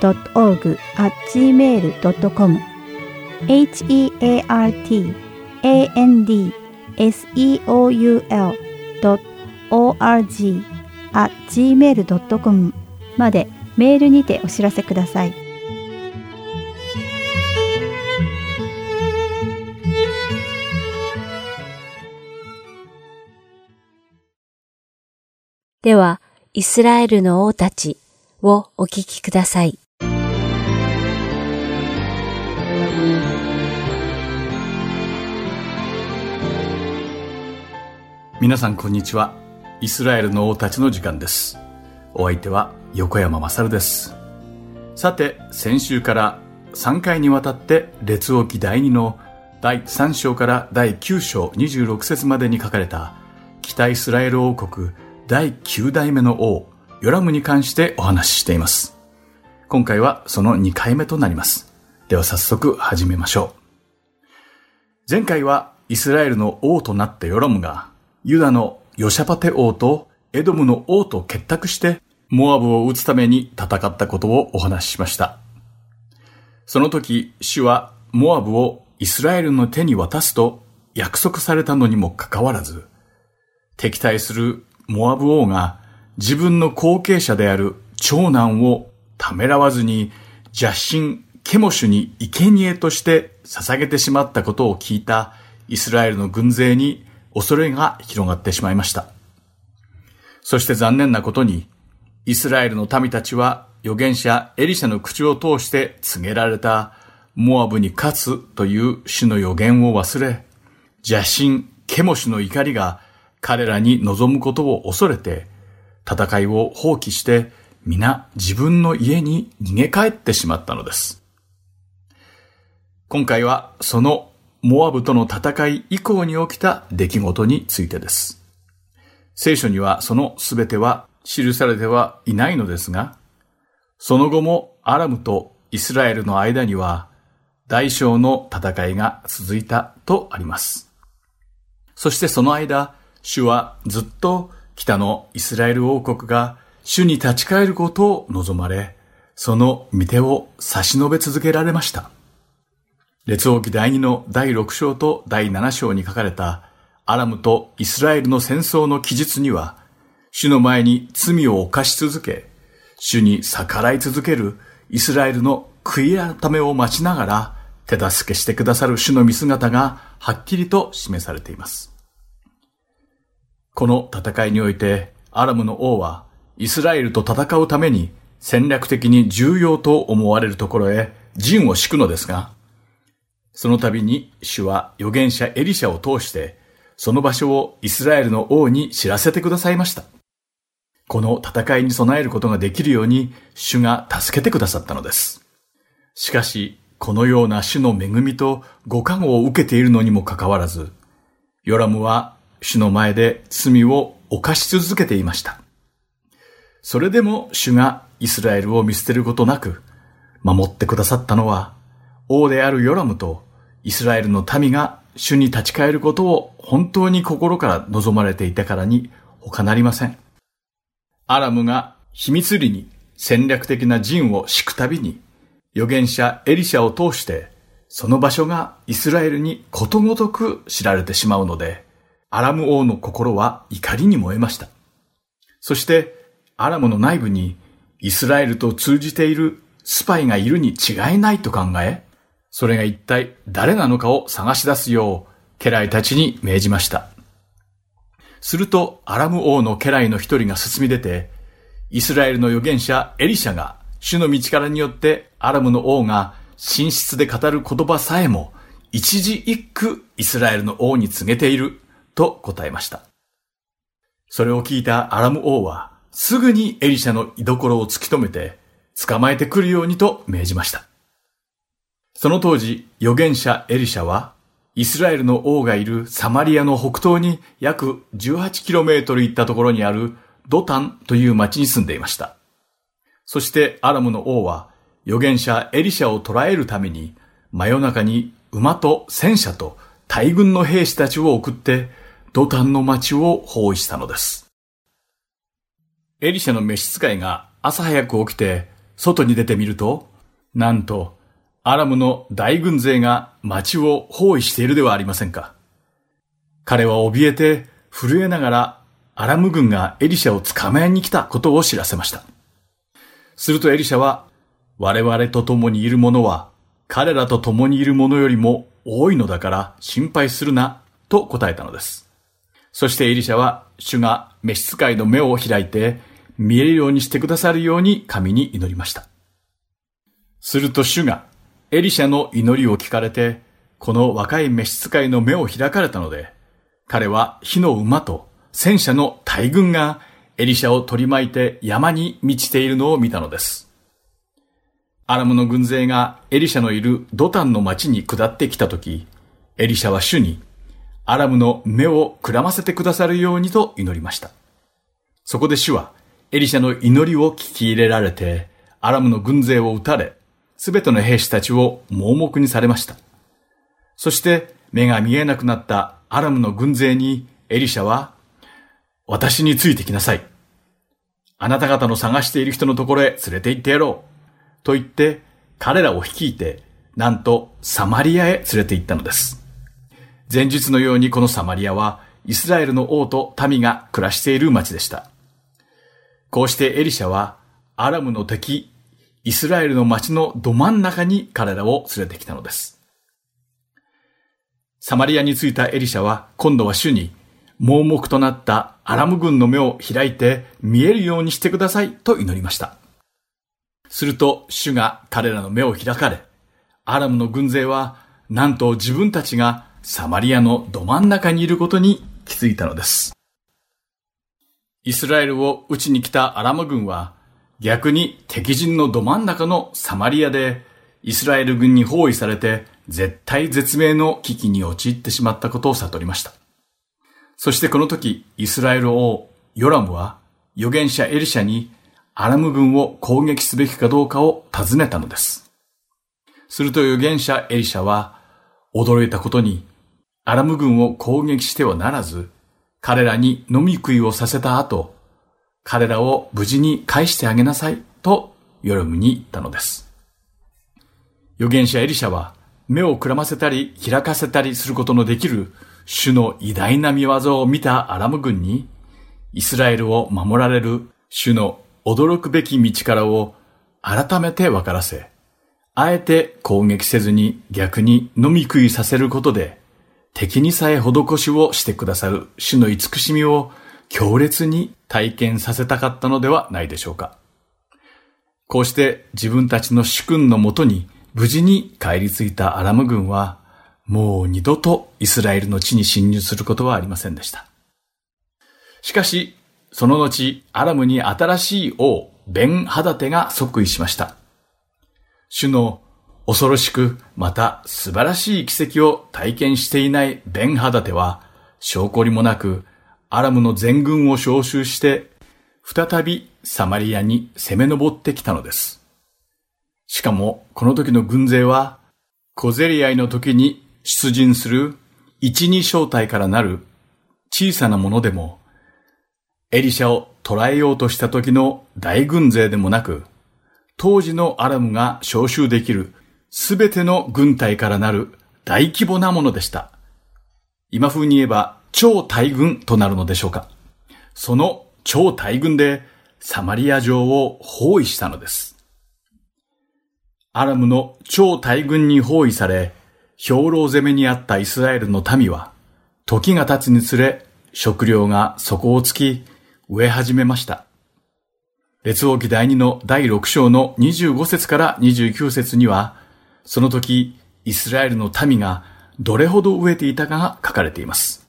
heart.and.org.gmail.com heartandseoul.org at gmail.com までメールにてお知らせください。では、イスラエルの王たちをお聞きください。皆さんこんにちは。イスラエルの王たちの時間です。お相手は横山勝です。さて、先週から3回にわたって列王記第2の第3章から第9章26節までに書かれた北イスラエル王国第9代目の王ヨラムに関してお話ししています。今回はその2回目となります。では早速始めましょう。前回はイスラエルの王となったヨラムがユダのヨシャパテ王とエドムの王と結託してモアブを撃つために戦ったことをお話ししました。その時、主はモアブをイスラエルの手に渡すと約束されたのにもかかわらず、敵対するモアブ王が自分の後継者である長男をためらわずに邪神ケモシュに生贄として捧げてしまったことを聞いたイスラエルの軍勢に恐れが広がってしまいました。そして残念なことに、イスラエルの民たちは預言者エリシャの口を通して告げられたモアブに勝つという主の予言を忘れ、邪神ケモシの怒りが彼らに望むことを恐れて、戦いを放棄して皆自分の家に逃げ帰ってしまったのです。今回はそのモアブとの戦い以降に起きた出来事についてです。聖書にはそのすべては記されてはいないのですが、その後もアラムとイスラエルの間には大小の戦いが続いたとあります。そしてその間、主はずっと北のイスラエル王国が主に立ち返ることを望まれ、その御手を差し伸べ続けられました。列王記第2の第6章と第7章に書かれたアラムとイスラエルの戦争の記述には、主の前に罪を犯し続け、主に逆らい続けるイスラエルの悔い改めを待ちながら手助けしてくださる主の見姿がはっきりと示されています。この戦いにおいてアラムの王はイスラエルと戦うために戦略的に重要と思われるところへ陣を敷くのですが、その度に主は預言者エリシャを通して、その場所をイスラエルの王に知らせてくださいました。この戦いに備えることができるように主が助けてくださったのです。しかし、このような主の恵みとご加護を受けているのにもかかわらず、ヨラムは主の前で罪を犯し続けていました。それでも主がイスラエルを見捨てることなく、守ってくださったのは、王であるヨラムとイスラエルの民が主に立ち返ることを本当に心から望まれていたからに他なりません。アラムが秘密裏に戦略的な陣を敷くたびに預言者エリシャを通してその場所がイスラエルにことごとく知られてしまうのでアラム王の心は怒りに燃えました。そしてアラムの内部にイスラエルと通じているスパイがいるに違いないと考え、それが一体誰なのかを探し出すよう、家来たちに命じました。すると、アラム王の家来の一人が進み出て、イスラエルの預言者エリシャが、主の道からによってアラムの王が寝室で語る言葉さえも、一字一句イスラエルの王に告げている、と答えました。それを聞いたアラム王は、すぐにエリシャの居所を突き止めて、捕まえてくるようにと命じました。その当時、預言者エリシャは、イスラエルの王がいるサマリアの北東に約 18km 行ったところにあるドタンという町に住んでいました。そしてアラムの王は預言者エリシャを捕らえるために真夜中に馬と戦車と大軍の兵士たちを送ってドタンの町を包囲したのです。エリシャの召使いが朝早く起きて外に出てみると、なんとアラムの大軍勢が町を包囲しているではありませんか。彼は怯えて震えながらアラム軍がエリシャを捕まえに来たことを知らせました。するとエリシャは、我々と共にいる者は彼らと共にいる者よりも多いのだから心配するな、と答えたのです。そしてエリシャは主が召使いの目を開いて見えるようにしてくださるように神に祈りました。すると主がエリシャの祈りを聞かれて、この若い召使いの目を開かれたので、彼は火の馬と戦車の大軍がエリシャを取り巻いて山に満ちているのを見たのです。アラムの軍勢がエリシャのいるドタンの町に下ってきたとき、エリシャは主に、アラムの目をくらませてくださるようにと祈りました。そこで主は、エリシャの祈りを聞き入れられて、アラムの軍勢を撃たれ、すべての兵士たちを盲目にされました。そして、目が見えなくなったアラムの軍勢に、エリシャは、私についてきなさい。あなた方の探している人のところへ連れて行ってやろう。と言って、彼らを率いて、なんとサマリアへ連れて行ったのです。前述のようにこのサマリアは、イスラエルの王と民が暮らしている町でした。こうしてエリシャは、アラムの敵、イスラエルの町のど真ん中に彼らを連れてきたのです。サマリアに着いたエリシャは、今度は主に、盲目となったアラム軍の目を開いて見えるようにしてくださいと祈りました。すると主が彼らの目を開かれ、アラムの軍勢はなんと自分たちがサマリアのど真ん中にいることに気づいたのです。イスラエルを討ちに来たアラム軍は逆に敵陣のど真ん中のサマリアでイスラエル軍に包囲されて絶対絶命の危機に陥ってしまったことを悟りました。そしてこの時、イスラエル王ヨラムは預言者エリシャにアラム軍を攻撃すべきかどうかを尋ねたのです。すると預言者エリシャは驚いたことにアラム軍を攻撃してはならず、彼らに飲み食いをさせた後、彼らを無事に返してあげなさいとヨラムに言ったのです。預言者エリシャは目をくらませたり開かせたりすることのできる主の偉大な見業を見たアラム軍に、イスラエルを守られる主の驚くべき道からを改めて分からせ、あえて攻撃せずに逆に飲み食いさせることで、敵にさえ施しをしてくださる主の慈しみを強烈に体験させたかったのではないでしょうか。こうして自分たちの主君のもとに無事に帰り着いたアラム軍は、もう二度とイスラエルの地に侵入することはありませんでした。しかし、その後、アラムに新しい王、ベン・ハダテが即位しました。主の恐ろしく、また素晴らしい奇跡を体験していないベン・ハダテは、証拠りもなく、アラムの全軍を召集して、再びサマリアに攻め上ってきたのです。しかも、この時の軍勢は、小競り合いの時に出陣する一二小隊からなる小さなものでも、エリシャを捕らえようとした時の大軍勢でもなく、当時のアラムが召集できるすべての軍隊からなる大規模なものでした。今風に言えば超大軍となるのでしょうか。その超大軍でサマリア城を包囲したのです。アラムの超大軍に包囲され、兵糧攻めにあったイスラエルの民は、時が経つにつれ、食料が底をつき、植え始めました。列王記第2の第6章の25節から29節には、その時、イスラエルの民がどれほど飢えていたかが書かれています。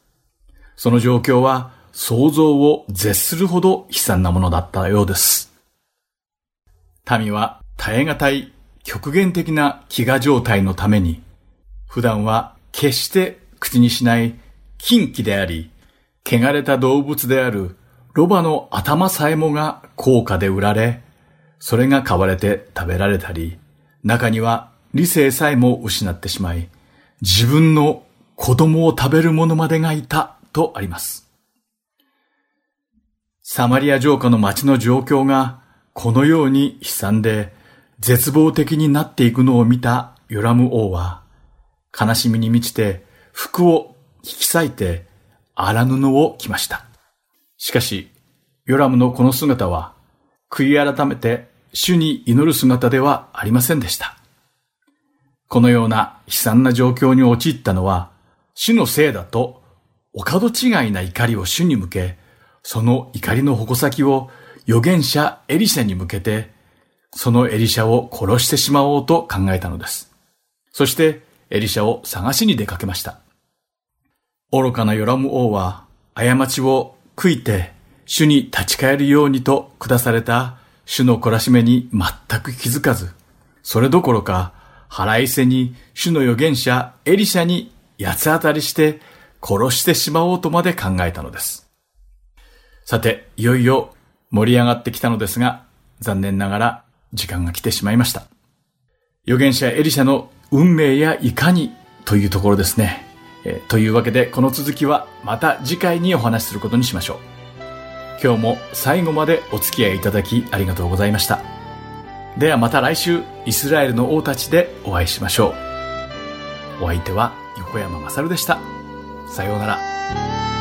その状況は想像を絶するほど悲惨なものだったようです。民は耐え難い極限的な飢餓状態のために、普段は決して口にしない禁忌であり、汚れた動物であるロバの頭さえもが高価で売られ、それが買われて食べられたり、中には理性さえも失ってしまい、自分の子供を食べる者までがいたとあります。サマリア城下の町の状況がこのように悲惨で絶望的になっていくのを見たヨラム王は、悲しみに満ちて服を引き裂いて荒布を着ました。しかし、ヨラムのこの姿は、悔い改めて主に祈る姿ではありませんでした。このような悲惨な状況に陥ったのは、主のせいだとお門違いな怒りを主に向け、その怒りの矛先を預言者エリシャに向けて、そのエリシャを殺してしまおうと考えたのです。そしてエリシャを探しに出かけました。愚かなヨラム王は過ちを悔いて主に立ち返るようにと下された主の懲らしめに全く気づかず、それどころか腹いせに主の預言者エリシャに八つ当たりして殺してしまおうとまで考えたのです。さて、いよいよ盛り上がってきたのですが、残念ながら時間が来てしまいました。預言者エリシャの運命やいかにというところですね。えというわけで、この続きはまた次回にお話しすることにしましょう。今日も最後までお付き合いいただきありがとうございました。ではまた来週、イスラエルの王たちでお会いしましょう。お相手は横山まさるでした。さようなら。